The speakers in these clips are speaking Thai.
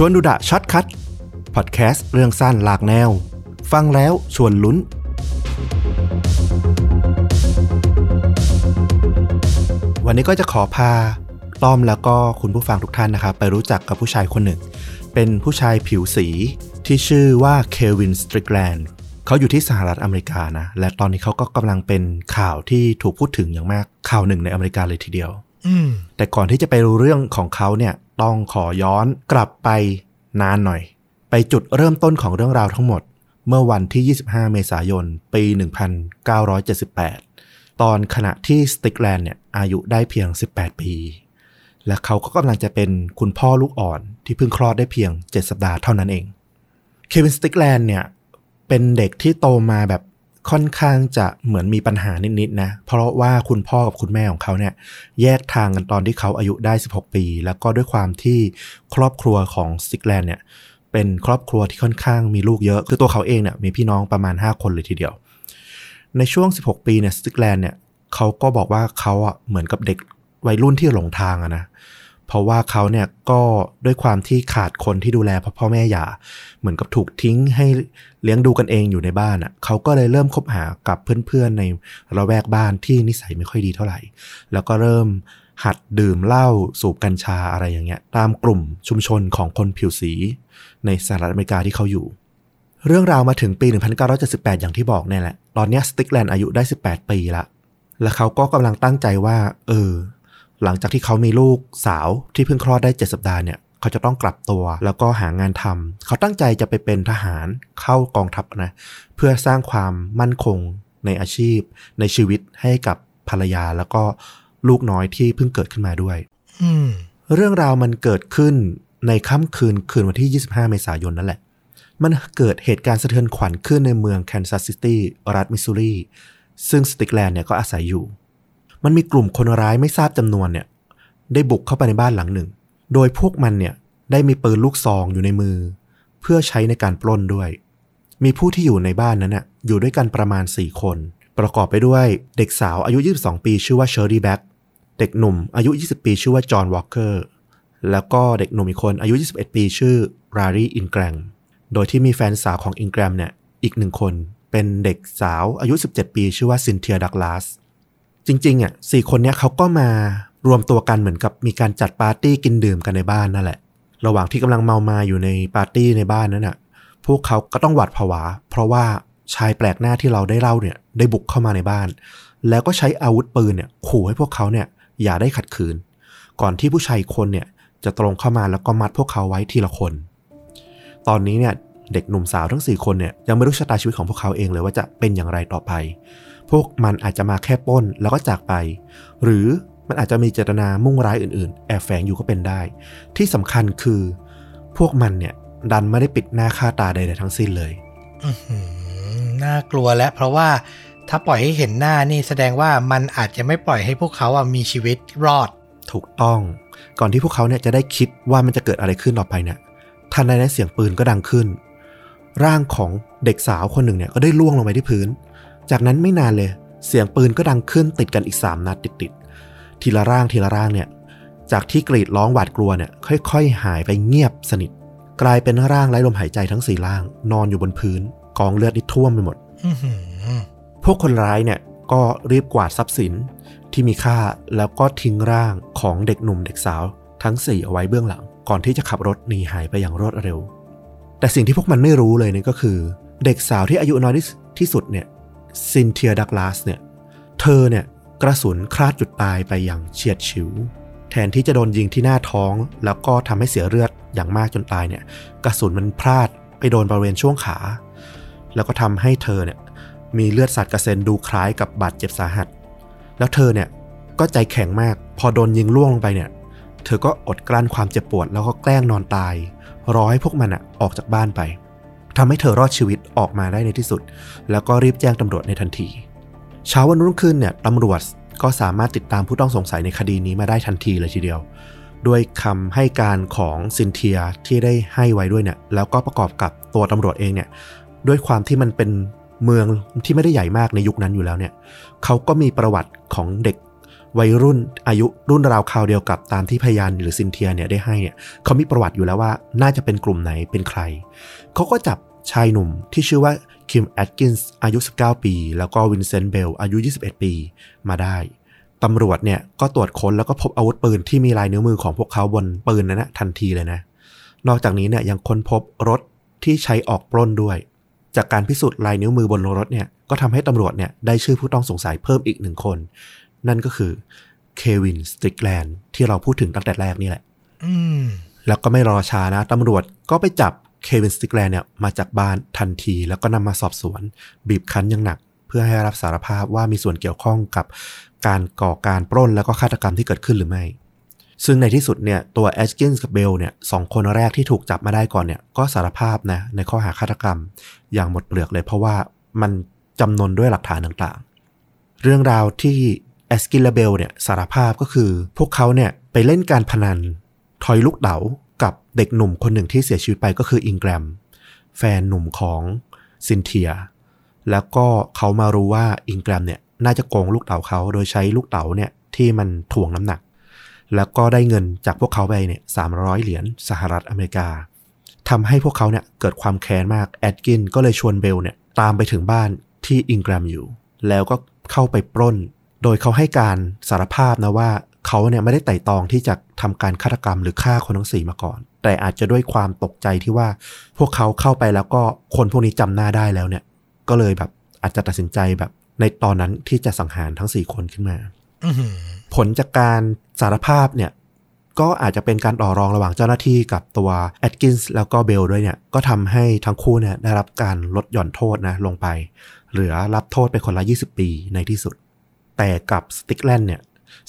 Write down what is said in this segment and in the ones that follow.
ชวนดูดะ Short Cut พอดแคสต์เรื่องสั้นหลากแนว ฟังแล้วชวนลุ้น วันนี้ก็จะขอพาต้อมแล้วก็คุณผู้ฟังทุกท่านนะครับ ไปรู้จักกับผู้ชายคนหนึ่ง เป็นผู้ชายผิวสีที่ชื่อว่าเควินสตริกแลนด์เขาอยู่ที่สหรัฐอเมริกานะ และตอนนี้เขาก็กำลังเป็นข่าวที่ถูกพูดถึงอย่างมากข่าวหนึ่งในอเมริกาเลยทีเดียว แต่ก่อนที่จะไปรู้เรื่องของเขาเนี่ย ต้องขอย้อนกลับไปนานหน่อย ไปจุดเริ่มต้นของเรื่องราวทั้งหมด เมื่อวันที่ 25 เมษายน ปี 1978 ตอนขณะที่สติกแลนด์เนี่ยอายุได้เพียง 18 ปี และเขาก็กำลังจะเป็นคุณพ่อลูกอ่อนที่เพิ่งคลอดได้เพียง 7 สัปดาห์เท่านั้นเอง เควินสติกแลนด์เนี่ยเป็นเด็กที่โตมาแบบ ค่อนข้างจะเหมือนมีปัญหานิดๆนะ เพราะว่าคุณพ่อกับคุณแม่ของเขาเนี่ยแยกทางกันตอนที่เขาอายุได้ 16 ปี แล้วก็ด้วยความที่ครอบครัวของสติกแลนด์เนี่ยเป็นครอบครัวที่ค่อนข้างมีลูกเยอะ คือตัวเขาเองเนี่ยมีพี่น้องประมาณ 5 คนเลยทีเดียว ในช่วง 16 ปีเนี่ยสติกแลนด์เนี่ยเขาก็บอกว่าเขาอะเหมือนกับเด็กวัยรุ่นที่หลงทางอะนะเพราะว่าเขาเนี่ยก็ด้วยความที่ขาดคนที่ดูแลพ่อพ่อแม่หย่าเหมือนกับถูกทิ้งให้เลี้ยงดูกันเองอยู่ในบ้านอะเขาก็เลยเริ่มคบหากับเพื่อนๆในระแวกบ้านที่นิสัยไม่ค่อยดีเท่าไหร่ แล้วก็เริ่มหัดดื่มเหล้าสูบกัญชาอะไรอย่างเงี้ย ตามกลุ่มชุมชนของคนผิวสี ในสหรัฐอเมริกาที่เขาอยู่ เรื่องราวมาถึงปี 1978 อย่างที่บอกเนี่ยแหละ ตอนเนี้สติกแลนด์อายุได้ 18 ปีละ และเขาก็กำลังตั้งใจว่า เออ หลังจากที่เขามีลูกสาวที่เพิ่งคลอดได้ 7 สัปดาห์เนี่ยเขาจะต้องกลับตัวแล้วก็หางานทำเขาตั้งใจจะไปเป็นทหารเข้ากองทัพนะเพื่อสร้างความมั่นคงในอาชีพ ในชีวิตให้กับภรรยาแล้วก็ลูกน้อยที่เพิ่งเกิดขึ้นมาด้วยอืมเรื่องราวมันเกิดขึ้นในค่ำคืนคืนวันที่ 25 เมษายนนั่นแหละ มันเกิดเหตุการณ์สะเทือนขวัญขึ้นในเมืองแคนซัสซิตี้รัฐมิสซูรีซึ่งสตริกแลนด์เนี่ยก็อาศัยอยู่ มันมีกลุ่มคนร้ายไม่ทราบจำนวนเนี่ย ได้บุกเข้าไปในบ้านหลังหนึ่ง โดยพวกมันเนี่ยได้มีปืนลูกซองอยู่ในมือ เพื่อใช้ในการปล้นด้วย มีผู้ที่อยู่ในบ้านนั้นน่ะอยู่ด้วยกันประมาณ 4 คน ประกอบไปด้วยเด็กสาวอายุ 22 ปีชื่อว่าเชอร์รี่แบล็กเด็กหนุ่มอายุ 20 ปีชื่อว่าจอห์นวอลเกอร์แล้วก็เด็กหนุ่มอีกคนอายุ 21 ปีชื่อแลร์รี่อินแกรมโดยที่มีแฟนสาวของอินแกรมเนี่ยอีกหนึ่งคนเป็นเด็กสาวอายุ 17 ปี ชื่อว่าซินเทียดักลาส จริงๆอะสี่คนเนี้ยเขาก็มารวมตัวกันเหมือนกับมีการจัดปาร์ตี้กินดื่มกันในบ้านนั่นแหละ ระหว่างที่กำลังเมามาอยู่ในปาร์ตี้ในบ้านนั้นน่ะ พวกเขาก็ต้องหวาดผวา เพราะว่าชายแปลกหน้าที่เราได้เล่าเนี่ย ได้บุกเข้ามาในบ้าน แล้วก็ใช้อาวุธปืนเนี่ยขู่ให้พวกเขาเนี่ยอย่าได้ขัดขืน ก่อนที่ผู้ชายคนเนี่ยจะตรงเข้ามาแล้วก็มัดพวกเขาไว้ทีละคน ตอนนี้เนี่ยเด็กหนุ่มสาวทั้ง 4 คนเนี่ยยังไม่รู้ชะตาชีวิตของพวกเขาเองเลยว่าจะเป็นอย่างไรต่อไป พวกมันอาจจะมาแค่ปล้นแล้วก็จากไป หรือมันอาจจะมีเจตนามุ่งร้ายอื่นๆ แอบแฝงอยู่ก็เป็นได้ ที่สำคัญคือ พวกมันเนี่ย ดันไม่ได้ปิดหน้าค่าตาใดๆทั้งสิ้นเลยอื้อหือน่ากลัวแล้วเพราะว่าถ้าปล่อยให้เห็นหน้านี่แสดงว่ามันอาจจะไม่ปล่อยให้พวกเขาอะมีชีวิตรอด ถูกต้อง ก่อนที่พวกเขาเนี่ยจะได้คิดว่ามันจะเกิดอะไรขึ้นต่อไปเนี่ยทันใดนั้นเสียงปืนก็ดังขึ้น ร่างของเด็กสาวคนหนึ่งเนี่ยก็ได้ล่วงลงไปที่พื้น จากนั้นไม่นานเลย เสียงปืนก็ดังขึ้นติดกันอีก3นัดติดๆทีละร่างทีละร่างเนี่ย จากที่กรีดร้องหวาดกลัวเนี่ยค่อย ๆ หายไปเงียบสนิท กลายเป็นร่างไร้ลมหายใจทั้งสี่ร่าง นอนอยู่บนพื้น กองเลือดที่ท่วมไปหมดอื้อหือพวกคนร้ายเนี่ยก็รีบกวาดทรัพย์สินที่มีค่าแล้วก็ทิ้งร่างของเด็กหนุ่มเด็กสาว ทั้งสี่เอาไว้เบื้องหลัง ก่อนที่จะขับรถหนีหายไปอย่างรวดเร็ว แต่สิ่งที่พวกมันไม่รู้เลยเนี่ยก็คือ เด็กสาวที่อายุน้อยที่ที่สุดเนี่ย ซินเทียดักลาสเนี่ย เธอเนี่ยกระสุนคลาดจุดตายไปอย่างเฉียดฉิว แทนที่จะโดนยิงที่หน้าท้อง แล้วก็ทำให้เสียเลือดอย่างมากจนตายเนี่ย กระสุนมันพลาดไปโดนบริเวณช่วงขา แล้วก็ทำให้เธอเนี่ยมีเลือดสาดกระเซ็นดูคล้ายกับบาดเจ็บสาหัส แล้วเธอเนี่ยก็ใจแข็งมาก พอโดนยิงล่วงลงไปเนี่ย เธอก็อดกลั้นความเจ็บปวด แล้วก็แกล้งนอนตาย รอให้พวกมันอะออกจากบ้านไป ทำให้เธอรอดชีวิตออกมาได้ในที่สุด แล้วก็รีบแจ้งตำรวจในทันที เช้าวันรุ่งขึ้นเนี่ยตำรวจก็สามารถติดตามผู้ต้องสงสัยในคดีนี้มาได้ทันทีเลยทีเดียว ด้วยคำให้การของซินเทียที่ได้ให้ไว้ด้วยเนี่ยแล้วก็ประกอบกับตัวตำรวจเองเนี่ยด้วยความที่มันเป็นเมืองที่ไม่ได้ใหญ่มากในยุคนั้นอยู่แล้วเนี่ยเขาก็มีประวัติของเด็กวัยรุ่นอายุรุ่นราวคราวเดียวกับตามที่พยานหรือซินเทียเนี่ยได้ให้เนี่ยเขามีประวัติอยู่แล้วว่าน่าจะเป็นกลุ่มไหนเป็นใคร เขาก็จับ ชายหนุ่มที่ชื่อว่าคิมแอดกินส์อายุ 19 ปี แล้วก็วินเซนต์เบลอายุ 21 ปีมาได้ตำรวจเนี่ยก็ตรวจค้นแล้วก็พบอาวุธปืนที่มีลายนิ้วมือของพวกเขาบนปืนนั้นนะทันทีเลยนะ นอกจากนี้เนี่ยยังค้นพบรถที่ใช้ออกปล้นด้วย จากการพิสูจน์ลายนิ้วมือบนรถเนี่ยก็ทำให้ตำรวจเนี่ยได้ชื่อผู้ต้องสงสัยเพิ่มอีกหนึ่งคน นั่นก็คือเควินสตริกแลนด์ที่เราพูดถึงตั้งแต่แรกนี่แหละอืมแล้วก็ไม่รอช้านะตำรวจก็ไปจับ เควินสตริกแลนด์เนี่ยมาจากบ้านทันทีแล้วก็นำมาสอบสวน บีบคั้นอย่างหนัก เพื่อให้รับสารภาพว่ามีส่วนเกี่ยวข้องกับการก่อการปล้นแล้วก็ฆาตกรรมที่เกิดขึ้นหรือไม่ ซึ่งในที่สุดเนี่ยตัวแอดกินส์กับเบลเนี่ยสองคนแรกที่ถูกจับมาได้ก่อนเนี่ยก็สารภาพนะในข้อหาฆาตกรรมอย่างหมดเปลือกเลย เพราะว่ามันจำนนด้วยหลักฐานต่างๆ เรื่องราวที่แอดกินส์และเบลเนี่ยสารภาพก็คือพวกเขาเนี่ยไปเล่นการพนันทอยลูกเต๋า เด็กหนุ่มคนหนึ่งที่เสียชีวิตไปก็คืออินแกรม แฟนหนุ่มของซินเทีย แล้วก็เขามารู้ว่าอินแกรมเนี่ยน่าจะโกงลูกเต๋าเขาโดยใช้ลูกเต๋าเนี่ยที่มันถ่วงน้ำหนัก แล้วก็ได้เงินจากพวกเขาไปเนี่ยสามร้อยเหรียญสหรัฐอเมริกาทำให้พวกเขาเนี่ยเกิดความแค้นมากแอดกินก็เลยชวนเบลเนี่ยตามไปถึงบ้านที่อิงแกรมอยู่ แล้วก็เข้าไปปล้น โดยเขาให้การสารภาพนะว่าเขาเนี่ยไม่ได้ไต่ตองที่จะทำการฆาตกรรมหรือฆ่าคนทั้งสี่มาก่อนแต่อาจจะด้วยความตกใจที่ว่าพวกเขาเข้าไปแล้วก็คนพวกนี้จำหน้าได้แล้วเนี่ย ก็เลยแบบอาจจะตัดสินใจแบบ ในตอนนั้นที่จะสังหารทั้งสี่คนขึ้นมาอือหือผลจากการสารภาพเนี่ยก็อาจจะเป็นการต่อรองระหว่างเจ้าหน้าที่กับตัวแอดกินส์แล้วก็เบลด้วยเนี่ย ก็ทำให้ทั้งคู่เนี่ยได้รับการลดหย่อนโทษนะลงไป เหลือรับโทษไปคนละ 20 ปีในที่สุด แต่กับสติกแลนด์เนี่ย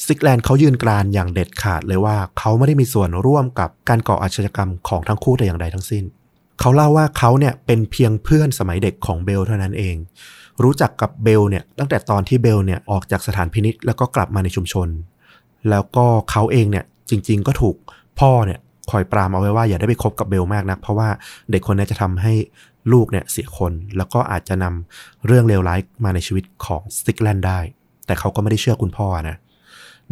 สิกแลนด์เขายืนกรานอย่างเด็ดขาดเลยว่าเขาไม่ได้มีส่วนร่วมกับการก่ออาชญากรรมของทั้งคู่แต่อย่างใดทั้งสิ้น เขาเล่าว่าเขาเนี่ยเป็นเพียงเพื่อนสมัยเด็กของเบลเท่านั้นเอง รู้จักกับเบลเนี่ยตั้งแต่ตอนที่เบลเนี่ยออกจากสถานพินิจแล้วก็กลับมาในชุมชน แล้วก็เขาเองเนี่ยจริง ๆ ก็ถูกพ่อเนี่ยคอยปรามเอาไว้ว่าอย่าได้ไปคบกับเบลมากนัก เพราะว่าเด็กคนนี้จะทำให้ลูกเนี่ยเสียคน แล้วก็อาจจะนำเรื่องเลวร้ายมาในชีวิตของสตริกแลนด์ได้ แต่เขาก็ไม่ได้เชื่อคุณพ่อนะ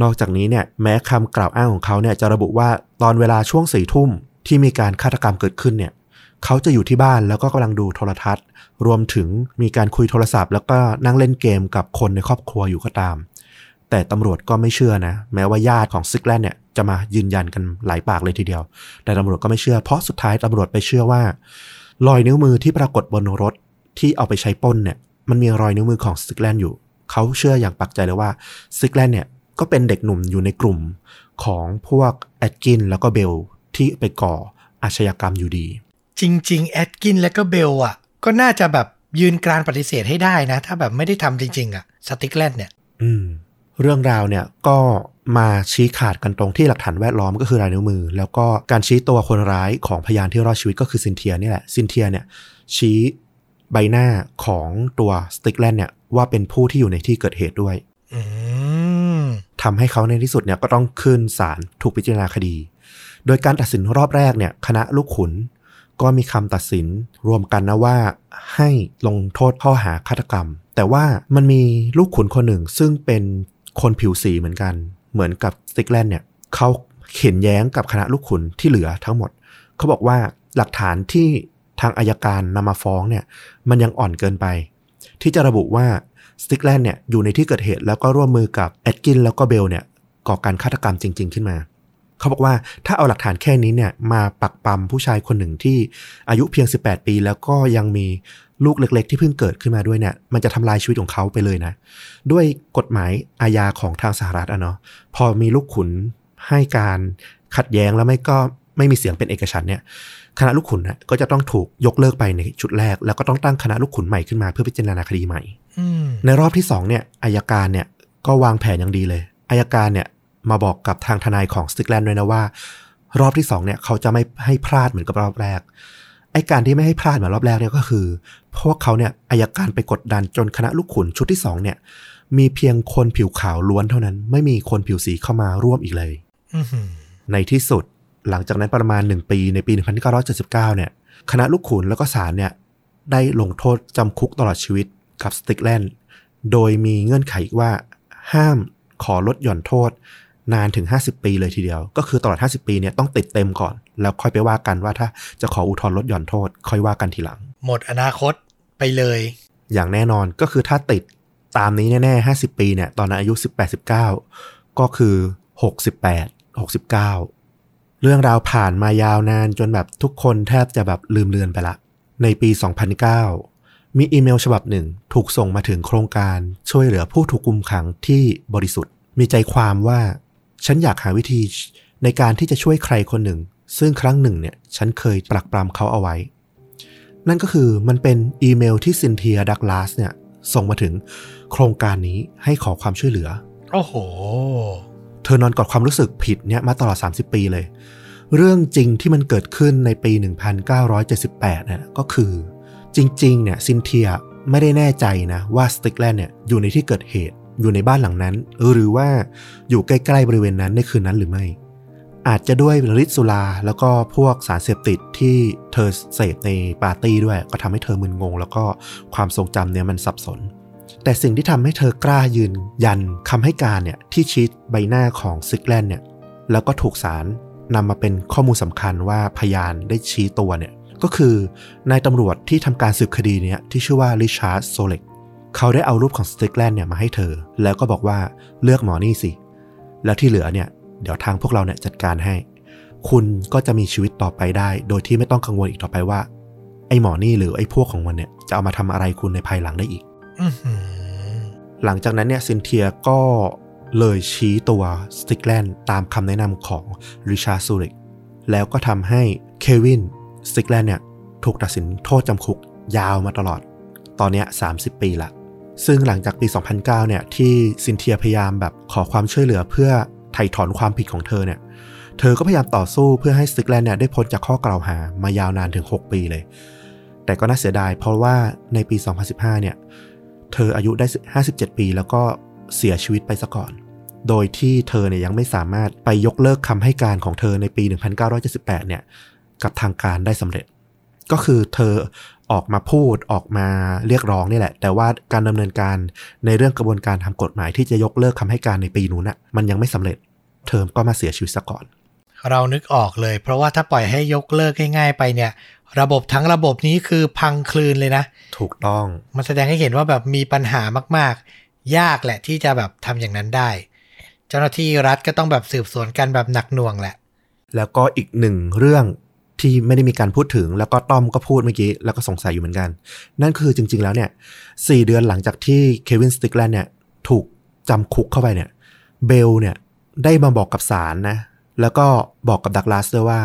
นอกจากนี้เนี่ยแม้คำกล่าวอ้างของเขาเนี่ยจะระบุว่าตอนเวลาช่วงสี่ทุ่มที่มีการฆาตกรรมเกิดขึ้นเนี่ยเขาจะอยู่ที่บ้านแล้วก็กำลังดูโทรทัศน์ รวมถึงมีการคุยโทรศัพท์ แล้วก็นั่งเล่นเกมกับคนในครอบครัวอยู่ก็ตาม แต่ตำรวจก็ไม่เชื่อนะ แม้ว่าญาติของซิกแลนด์เนี่ยจะมายืนยันกันหลายปากเลยทีเดียว แต่ตำรวจก็ไม่เชื่อ เพราะสุดท้ายตำรวจไปเชื่อว่า รอยนิ้วมือที่ปรากฏบนรถที่เอาไปใช้ป้นเนี่ย มันมีรอยนิ้วมือของซิกแลนด์อยู่ เขาเชื่ออย่างปักใจเลยว่าสตริกแลนด์เนี่ย ก็เป็นเด็กหนุ่มอยู่ในกลุ่มของพวกแอดกินส์แล้วก็เบลที่ไปก่ออาชญากรรมอยู่ดี จริง ๆ แอดกินส์และก็เบลอะ ก็น่าจะแบบยืนกรานปฏิเสธให้ได้นะ ถ้าแบบไม่ได้ทำจริง ๆ อะ สตริกแลนด์เนี่ย อืม เรื่องราวเนี่ยก็มาชี้ขาดกันตรงที่หลักฐานแวดล้อมก็คือลายนิ้วมือ แล้วก็การชี้ตัวคนร้ายของพยานที่รอดชีวิตก็คือซินเทียนี่แหละซินเทียเนี่ยชี้ใบหน้าของตัวสติกแลนด์เนี่ยว่าเป็นผู้ที่อยู่ในที่เกิดเหตุด้วย อืม ทำให้เขาในที่สุดเนี่ยก็ต้องขึ้นศาลถูกพิจารณาคดี โดยการตัดสินรอบแรกเนี่ยคณะลูกขุน ก็มีคำตัดสินรวมกันนะว่าให้ลงโทษข้อหาฆาตกรรม แต่ว่ามันมีลูกขุนคนหนึ่งซึ่งเป็นคนผิวสีเหมือนกัน เหมือนกับสติกแลนเนี่ยเขาเข็นแย้งกับคณะลูกขุนที่เหลือทั้งหมด เขาบอกว่าหลักฐานที่ทางอายการนำมาฟ้องเนี่ยมันยังอ่อนเกินไป ที่จะระบุว่า สติกแลนด์เนี่ยอยู่ในที่เกิดเหตุแล้วก็ร่วมมือกับแอดกินแล้วก็เบลเนี่ยก่อการฆาตกรรมจริง ๆ ขึ้นมา เขาบอกว่าถ้าเอาหลักฐานแค่นี้เนี่ยมาปักปั๊มผู้ชายคนหนึ่งที่อายุเพียง 18 ปี แล้วก็ยังมีลูกเล็ก ๆ ที่เพิ่งเกิดขึ้นมาด้วยเนี่ยมันจะทำลายชีวิตของเขาไปเลยนะ ด้วยกฎหมายอาญาของทางสหรัฐอะเนาะพอมีลูกขุนให้การขัดแย้งแล้วไม่ก็ไม่มีเสียงเป็นเอกฉันเนี่ยคณะลูกขุนนะก็จะต้องถูกยกเลิกไปในชุดแรก แล้วก็ต้องตั้งคณะลูกขุนใหม่ขึ้นมาเพื่อพิจารณาคดีใหม่ ในรอบที่สองเนี่ยอายการเนี่ยก็วางแผนอย่างดีเลยอายการเนี่ยมาบอกกับทางทนายของสติกแลนด์ด้วยนะว่า รอบที่สองเนี่ยเขาจะไม่ให้พลาดเหมือนกับรอบแรกไอ้การที่ไม่ให้พลาดเหมือนรอบแรกเนี่ยก็คือ พวกเขาเนี่ยอายการไปกดดันจนคณะลูกขุนชุดที่สองเนี่ยมีเพียงคนผิวขาวล้วนเท่านั้น ไม่มีคนผิวสีเข้ามาร่วมอีกเลยอือหือในที่สุดหลังจากนั้นประมาณ1ปีในปี 1979 เนี่ย คณะลูกขุนแล้วก็ศาลเนี่ย ได้ลงโทษจำคุกตลอดชีวิต กับสติกแลนด์โดยมีเงื่อนไขอีกว่าห้ามขอลดหย่อนโทษ นานถึง 50 ปีเลยทีเดียว ก็คือตลอด 50 ปีเนี่ยต้องติดเต็มก่อน แล้วค่อยไปว่ากันว่าถ้าจะขออุทธรณ์ลดหย่อนโทษ ค่อยว่ากันทีหลัง หมดอนาคตไปเลย อย่างแน่นอนก็คือถ้าติดตามนี้แน่ๆ 50 ปีเนี่ยตอนนั้นอายุ 18 19 ก็คือ 68 69 เรื่องราวผ่านมายาวนานจนแบบทุกคนแทบจะแบบลืมเลือนไปละ ในปี 2009 มีอีเมลฉบับหนึ่ง ถูกส่งมาถึงโครงการช่วยเหลือผู้ถูกกุมขังที่บริสุทธิ์ มีใจความว่า ฉันอยากหาวิธีในการที่จะช่วยใครคนหนึ่ง ซึ่งครั้งหนึ่งเนี่ยฉันเคยปรักปรำเขาเอาไว้ นั่นก็คือมันเป็นอีเมลที่ซินเทียดักลาสเนี่ยส่งมาถึงโครงการนี้ให้ขอความช่วยเหลือ โอ้โห เธอนอนกอดความรู้สึกผิดเนี่ยมาตลอด 30 ปีเลย เรื่องจริงที่มันเกิดขึ้นในปี 1978เนี่ยก็คือ จริงๆ เนี่ยซินเทียไม่ได้แน่ใจนะว่าสตริกแลนด์เนี่ยอยู่ในที่เกิดเหตุอยู่ในบ้านหลังนั้น หรือว่าอยู่ใกล้ๆบริเวณนั้นในคืนนั้นหรือไม่ อาจจะด้วยฤทธิ์สุราแล้วก็พวกสารเสพติดที่เธอเสพในปาร์ตี้ด้วย ก็ทำให้เธอมึนงง แล้วก็ความทรงจำเนี่ยมันสับสน แต่สิ่งที่ทำให้เธอกล้ายืนยันคำให้การเนี่ยที่ชี้ใบหน้าของสติกแลนด์เนี่ยแล้วก็ถูกศาลนำมาเป็นข้อมูลสำคัญว่าพยานได้ชี้ตัวเนี่ย ก็คือนายตำรวจที่ทำการสืบคดีเนี่ยที่ชื่อว่าริชาร์ดโซเล็กเขาได้เอารูปของสติกแลนด์เนี่ยมาให้เธอ แล้วก็บอกว่าเลือกหมอนี่สิ แล้วที่เหลือเนี่ยเดี๋ยวทางพวกเราเนี่ยจัดการให้ คุณก็จะมีชีวิตต่อไปได้ โดยที่ไม่ต้องกังวลอีกต่อไปว่า ไอ้หมอนี่หรือไอ้พวกของมันเนี่ยจะเอามาทำอะไรคุณในภายหลังได้อีกอื้อหือหลังจากนั้นเนี่ยซินเทียก็เลยชี้ตัวสติกแลนด์ตามคำแนะนำของริชาร์ดซูริกแล้วก็ทำให้เควิน สติกแลนด์เนี่ยถูกตัดสินโทษจำคุกยาวมาตลอด ตอนนี้ 30 ปีละ ซึ่งหลังจากปี 2009 เนี่ยที่ซินเทียพยายามแบบขอความช่วยเหลือเพื่อไถ่ถอนความผิดของเธอเนี่ย เธอก็พยายามต่อสู้เพื่อให้สติกแลนด์เนี่ยได้พ้นจากข้อกล่าวหามายาวนานถึง 6 ปีเลย แต่ก็น่าเสียดายเพราะว่าในปี 2015 เนี่ย เธออายุได้ 57 ปีแล้วก็เสียชีวิตไปซะก่อน โดยที่เธอเนี่ยยังไม่สามารถไปยกเลิกคำให้การของเธอในปี 1978 เนี่ย กับทางการได้สำเร็จ ก็คือเธอออกมาพูดออกมาเรียกร้องนี่แหละ แต่ว่าการดำเนินการในเรื่องกระบวนการทำกฎหมายที่จะยกเลิกคำให้การในปีนู้นน่ะมันยังไม่สำเร็จ เธอก็มาเสียชีวิตซะก่อน เรานึกออกเลย เพราะว่าถ้าปล่อยให้ยกเลิกง่ายๆไปเนี่ย ระบบทั้งระบบนี้คือพังคลืนเลยนะ ถูกต้อง มันแสดงให้เห็นว่าแบบมีปัญหามากๆ ยากแหละที่จะแบบทำอย่างนั้นได้ เจ้าหน้าที่รัฐก็ต้องแบบสืบสวนกันแบบหนักหน่วงแหละ แล้วก็อีกหนึ่งเรื่อง ที่ไม่ได้มีการพูดถึง แล้วก็ต้อมก็พูดเมื่อกี้ แล้วก็สงสัยอยู่เหมือนกัน นั่นคือจริง ๆ แล้วเนี่ยสี่เดือนหลังจากที่เควินสติกแลนเนี่ยถูกจำคุกเข้าไปเนี่ยเบลเนี่ยได้มาบอกกับศาลนะ แล้วก็บอกกับดักลาสด้วยว่า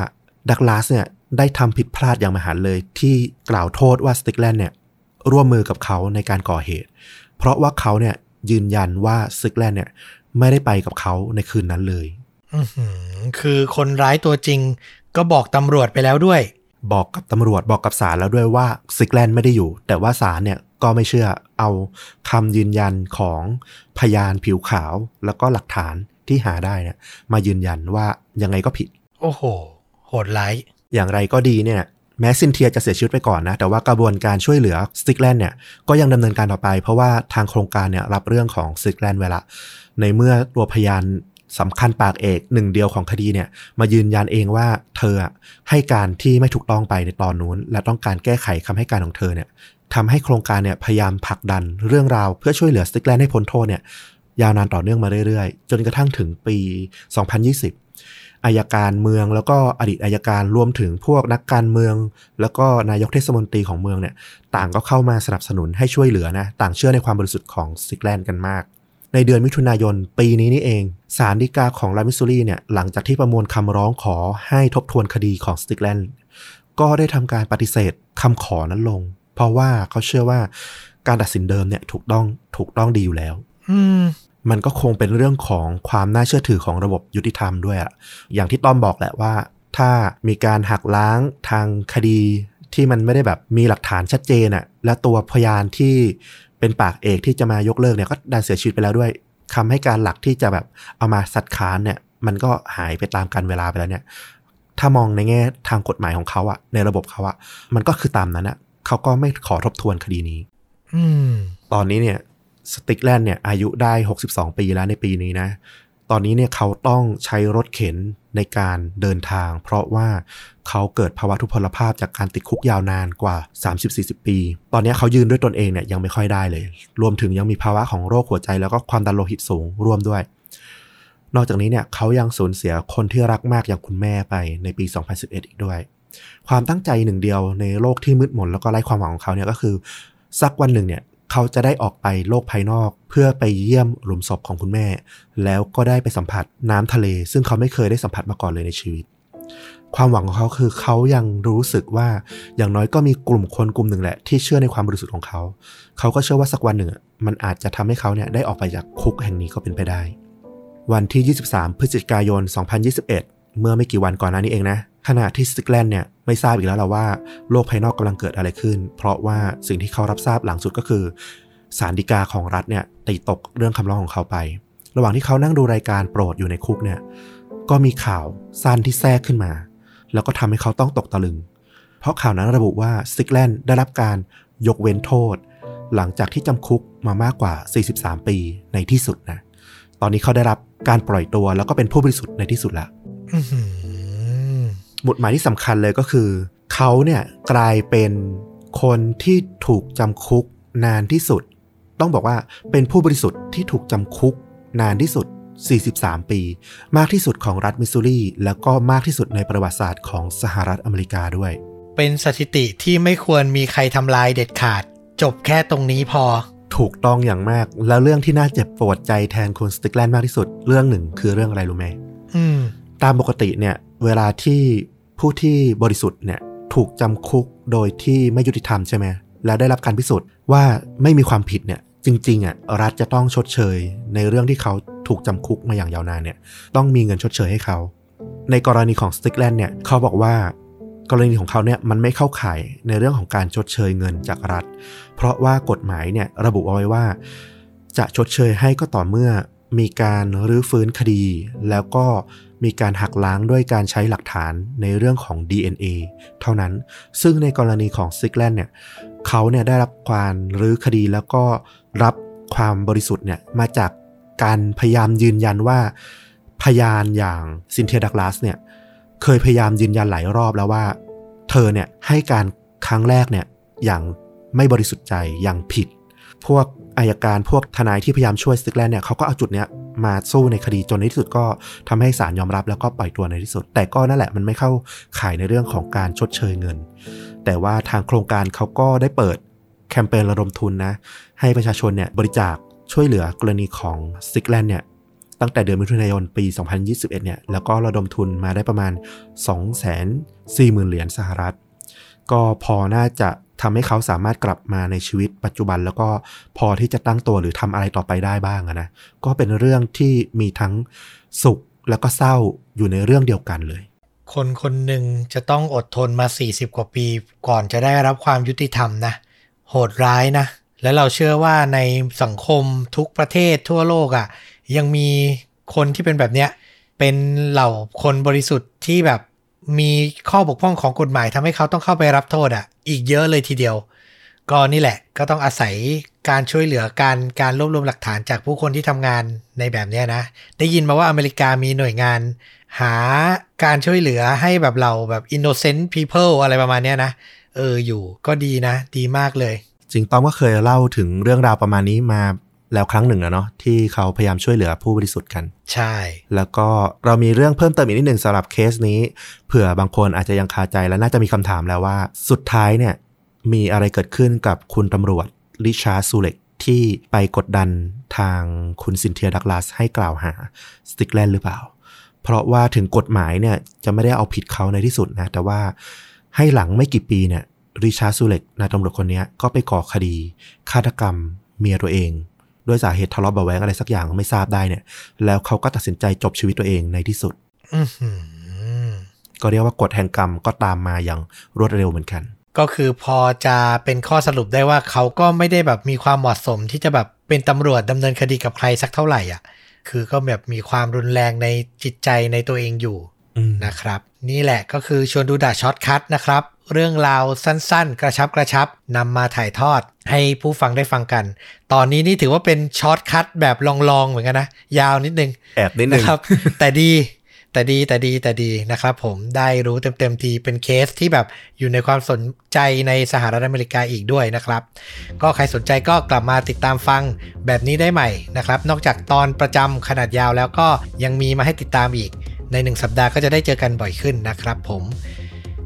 ดักลาสเนี่ยได้ทำผิดพลาดอย่างมหันต์เลย ที่กล่าวโทษว่าสติกแลนเนี่ยร่วมมือกับเขาในการก่อเหตุ เพราะว่าเขาเนี่ยยืนยันว่าสติกแลนด์เนี่ยไม่ได้ไปกับเขาในคืนนั้นเลยอื้อหือคือคนร้ายตัวจริง ก็บอกตำรวจไปแล้วด้วย บอกกับตำรวจบอกกับศาลแล้วด้วยว่าสติกแลนด์ไม่ได้อยู่ แต่ว่าศาลเนี่ยก็ไม่เชื่อเอาคำยืนยันของพยานผิวขาว แล้วก็หลักฐานที่หาได้เนี่ยมายืนยันว่ายังไงก็ผิด โอ้โห โหดร้ายอย่างไรก็ดีเนี่ยแม้ซินเทียจะเสียชีวิตไปก่อนนะ แต่ว่ากระบวนการช่วยเหลือสติกแลนด์เนี่ยก็ยังดำเนินการต่อไป เพราะว่าทางโครงการเนี่ยรับเรื่องของสติกแลนด์ไว้ละ ในเมื่อตัวพยาน สำคัญปากเอกหนึ่งเดียวของคดีเนี่ยมายืนยันเองว่าเธอให้การที่ไม่ถูกต้องไปในตอนนู้น และต้องการแก้ไขคำให้การของเธอเนี่ยทำให้โครงการเนี่ยพยายามผลักดันเรื่องราวเพื่อช่วยเหลือสติกแลนด์ให้พ้นโทษเนี่ยยาวนานต่อเนื่องมาเรื่อยๆ จนกระทั่งถึงปี 2020อายการเมืองแล้วก็อดีตอายการรวมถึงพวกนักการเมือง แล้วก็นายกเทศมนตรีของเมืองเนี่ยต่างก็เข้ามาสนับสนุนให้ช่วยเหลือนะต่างเชื่อในความบริสุทธิ์ของสติกแลนด์กันมาก ในเดือนมิถุนายนปีนี้นี่เองศาลฎีกาของรัฐมิสซูรีเนี่ยหลังจากที่ประมวลคำร้องขอให้ทบทวนคดีของสติกแลนด์ก็ได้ทำการปฏิเสธคำขอนั้นลง เพราะว่าเขาเชื่อว่าการตัดสินเดิมเนี่ยถูกต้องถูกต้องดีอยู่แล้วอืมมันก็คงเป็นเรื่องของความน่าเชื่อถือของระบบยุติธรรมด้วยอะอย่างที่ต้อมบอกแหละว่า ถ้ามีการหักล้างทางคดีที่มันไม่ได้แบบมีหลักฐานชัดเจนอะและตัวพยานที่ เป็นปากเอกที่จะมายกเลิกเนี่ยก็ดันเสียชีวิตไปแล้วด้วยคำให้การหลักที่จะแบบเอามาสัดค้านเนี่ย มันก็หายไปตามกันเวลาไปแล้วเนี่ย ถ้ามองในแง่ทางกฎหมายของเขาอะในระบบเขาอะมันก็คือตามนั้นอะเขาก็ไม่ขอทบทวนคดีนี้ อืมตอนนี้เนี่ยสติกแลนด์เนี่ยอายุได้ 62 ปีแล้วในปีนี้นะ ตอนนี้เนี่ยเขาต้องใช้รถเข็น ในการเดินทาง เพราะว่าเขาเกิดภาวะทุพพลภาพจากการติดคุกยาวนานกว่า 30-40 ปี ตอนนี้เขายืนด้วยตนเองเนี่ยยังไม่ค่อยได้เลย รวมถึงยังมีภาวะของโรคหัวใจแล้วก็ความดันโลหิตสูงร่วมด้วย นอกจากนี้เนี่ยเขายังสูญเสียคนที่รักมากอย่างคุณแม่ไปในปี 2011 อีกด้วย ความตั้งใจหนึ่งเดียวในโลกที่มืดมนแล้วก็ไร้ความหวังของเขาเนี่ยก็คือสักวันหนึ่งเนี่ย เขาจะได้ออกไปโลกภายนอก เพื่อไปเยี่ยมหลุมศพของคุณแม่ แล้วก็ได้ไปสัมผัสน้ำทะเล ซึ่งเขาไม่เคยได้สัมผัสมาก่อนเลยในชีวิต ความหวังของเขาคือเขายังรู้สึกว่าอย่างน้อยก็มีกลุ่มคนกลุ่มหนึ่งแหละ ที่เชื่อในความบริสุทธิ์ของเขา เขาก็เชื่อว่าสักวันหนึ่งมันอาจจะทำให้เขาเนี่ยได้ออกไปจากคุกแห่งนี้ก็เป็นไปได้ วันที่ 23 พฤศจิกายน 2021 เมื่อไม่กี่วันก่อนหน้านี้เองนะ ขณะที่สติกแลนเนี่ยไม่ทราบอีกแล้วล่ะว่าโลกภายนอกกำลังเกิดอะไรขึ้น เพราะว่าสิ่งที่เขารับทราบหลังสุดก็คือสารดีกาของรัฐเนี่ยตีตกเรื่องคำร้องของเขาไป ระหว่างที่เขานั่งดูรายการโปรดอยู่ในคุกเนี่ยก็มีข่าวสั้นที่แทรกขึ้นมา แล้วก็ทำให้เขาต้องตกตะลึง เพราะข่าวนั้นระบุว่าสติกแลนได้รับการยกเว้นโทษ หลังจากที่จำคุกมามากกว่า 43 ปีในที่สุดนะ ตอนนี้เขาได้รับการปล่อยตัวแล้วก็เป็นผู้บริสุทธิ์ในที่สุดแล้ว อื้อหือหมุดหมายที่สำคัญเลยก็คือ เขาเนี่ยกลายเป็นคนที่ถูกจำคุกนานที่สุด ต้องบอกว่าเป็นผู้บริสุทธิ์ที่ถูกจำคุกนานที่สุด 43 ปี มากที่สุดของรัฐมิสซูรี แล้วก็มากที่สุดในประวัติศาสตร์ของสหรัฐอเมริกาด้วย เป็นสถิติที่ไม่ควรมีใครทำลายเด็ดขาด จบแค่ตรงนี้พอถูกต้องอย่างมาก แล้วเรื่องที่น่าเจ็บปวดใจแทนคุณสติกแลนด์มากที่สุด เรื่องหนึ่งคือเรื่องอะไรรู้ไหมอืมตามปกติเนี่ย เวลาที่ ผู้ที่บริสุทธิ์เนี่ยถูกจำคุกโดยที่ไม่ยุติธรรมใช่ไหมแล้วได้รับการพิสูจน์ว่าไม่มีความผิดเนี่ยจริงๆอะรัฐจะต้องชดเชย ในเรื่องที่เขาถูกจำคุกมาอย่างยาวนานเนี่ยต้องมีเงินชดเชยให้เขา ในกรณีของสติกแลนด์เนี่ยเขาบอกว่ากรณีของเขาเนี่ยมันไม่เข้าข่ายในเรื่องของการชดเชยเงินจากรัฐ เพราะว่ากฎหมายเนี่ยระบุเอาไว้ว่า จะชดเชยให้ก็ต่อเมื่อมีการรื้อฟื้นคดี แล้วก็ มีการหักล้างด้วยการใช้หลักฐานในเรื่องของ DNA เท่านั้น ซึ่งในกรณีของซิกแลนเนี่ยเขาเนี่ยได้รับการรื้อคดีแล้วก็รับความบริสุทธิ์เนี่ยมาจากการพยายามยืนยันว่า พยานอย่างซินเทียดักลาสเนี่ยเคยพยายามยืนยันหลายรอบแล้วว่า เธอเนี่ยให้การครั้งแรกเนี่ยอย่างไม่บริสุทธิ์ใจอย่างผิด พวกอายการพวกทนายที่พยายามช่วยสติกแลนเนี่ยเขาก็เอาจุดเนี้ย มาสู้ในคดีจนในที่สุดก็ทำให้ศาลยอมรับแล้วก็ปล่อยตัวในที่สุด แต่ก็นั่นแหละมันไม่เข้าข่ายในเรื่องของการชดเชยเงิน แต่ว่าทางโครงการเขาก็ได้เปิดแคมเปญระดมทุนนะ ให้ประชาชนเนี่ยบริจาคช่วยเหลือกรณีของสติกแลนด์เนี่ยตั้งแต่เดือนมิถุนายนปี 2021 เนี่ยแล้วก็ระดมทุนมาได้ประมาณ 240,000 เหรียญสหรัฐ ก็พอน่าจะ ทำให้เขาสามารถกลับมาในชีวิตปัจจุบัน แล้วก็พอที่จะตั้งตัวหรือทำอะไรต่อไปได้บ้างนะก็เป็นเรื่องที่มีทั้งสุขแล้วก็เศร้าอยู่ในเรื่องเดียวกันเลย คนคนหนึ่งจะต้องอดทนมา 40 กว่าปี ก่อนจะได้รับความยุติธรรมนะ โหดร้ายนะ และเราเชื่อว่าในสังคมทุกประเทศทั่วโลกอะ่ะ ยังมีคนที่เป็นแบบเนี้ยเป็นเหล่าคนบริสุทธิ์ที่แบบ มีข้อบกพร่องของกฎหมายทำให้เขาต้องเข้าไปรับโทษอะ่ะ อีกเยอะเลยทีเดียว ก็นี่แหละ ก็ต้องอาศัยการช่วยเหลือการการรวบรวมหลักฐานจากผู้คนที่ทำงานในแบบเนี้ยนะ ได้ยินมาว่าอเมริกามีหน่วยงาน หาการช่วยเหลือให้แบบเราแบบ innocent people อะไรประมาณเนี้ยนะ เอออยู่ก็ดีนะ ดีมากเลย จริงต้อมก็เคยเล่าถึงเรื่องราวประมาณนี้มา แล้วครั้งหนึ่งแล้วเนาะที่เขาพยายามช่วยเหลือผู้บริสุทธิ์กัน ใช่ แล้วก็เรามีเรื่องเพิ่มเติมอีกนิดหนึ่งสำหรับเคสนี้ เผื่อบางคนอาจจะยังคาใจและน่าจะมีคำถามแล้วว่า สุดท้ายเนี่ยมีอะไรเกิดขึ้นกับคุณตำรวจริชาร์ดซูเล็กที่ไปกดดันทางคุณซินเทียดักลาสให้กล่าวหาสติกแลนด์หรือเปล่า เพราะว่าถึงกฎหมายเนี่ยจะไม่ได้เอาผิดเขาในที่สุดนะ แต่ว่าให้หลังไม่กี่ปีเนี่ยริชาร์ดซูเล็กนายตำรวจคนเนี้ยก็ไปก่อคดีฆาตกรรมเมียตัวเอง ด้วยสาเหตุทะเลาะเบาะแวงอะไรสักอย่างไม่ทราบได้เนี่ย แล้วเขาก็ตัดสินใจจบชีวิตตัวเองในที่สุดอื้อหือก็เรียกว่ากฎแห่งกรรมก็ตามมาอย่างรวดเร็วเหมือนกัน ก็คือพอจะเป็นข้อสรุปได้ว่าเขาก็ไม่ได้แบบมีความเหมาะสมที่จะแบบเป็นตำรวจดำเนินคดีกับใครสักเท่าไหร่อะ คือก็แบบมีความรุนแรงในจิตใจในตัวเองอยู่อืมนะครับ นี่แหละก็คือชวนดูดะ Short Cut นะครับ เรื่องราวสั้นๆ กระชับกระชับนำมาถ่ายทอดให้ผู้ฟังได้ฟังกัน ตอนนี้นี่ถือว่าเป็น Short Cut แบบ long ๆ เหมือนกันนะ ยาวนิดนึง แอบนิดนึนะงครับ แต่ดีแต่ดีแต่ดีแต่ดีนะครับผมได้รู้เต็มๆทีเป็นเคสที่แบบอยู่ในความสนใจในสหรัฐอเมริกาอีกด้วยนะครับ ก็ใครสนใจก็กลับมาติดตามฟังแบบนี้ได้ใหม่นะครับ นอกจากตอนประจำขนาดยาวแล้วก็ยังมีมาให้ติดตามอีก ใน 1 สัปดาห์ก็จะได้เจอกันบ่อยขึ้นนะครับผม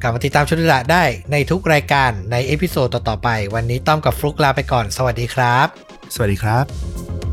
กลับมาติดตามชวนดูดะได้ในทุกรายการใน episode ต่อๆไป วันนี้ต้อมกับฟลุกลาไปก่อน สวัสดีครับ สวัสดีครับ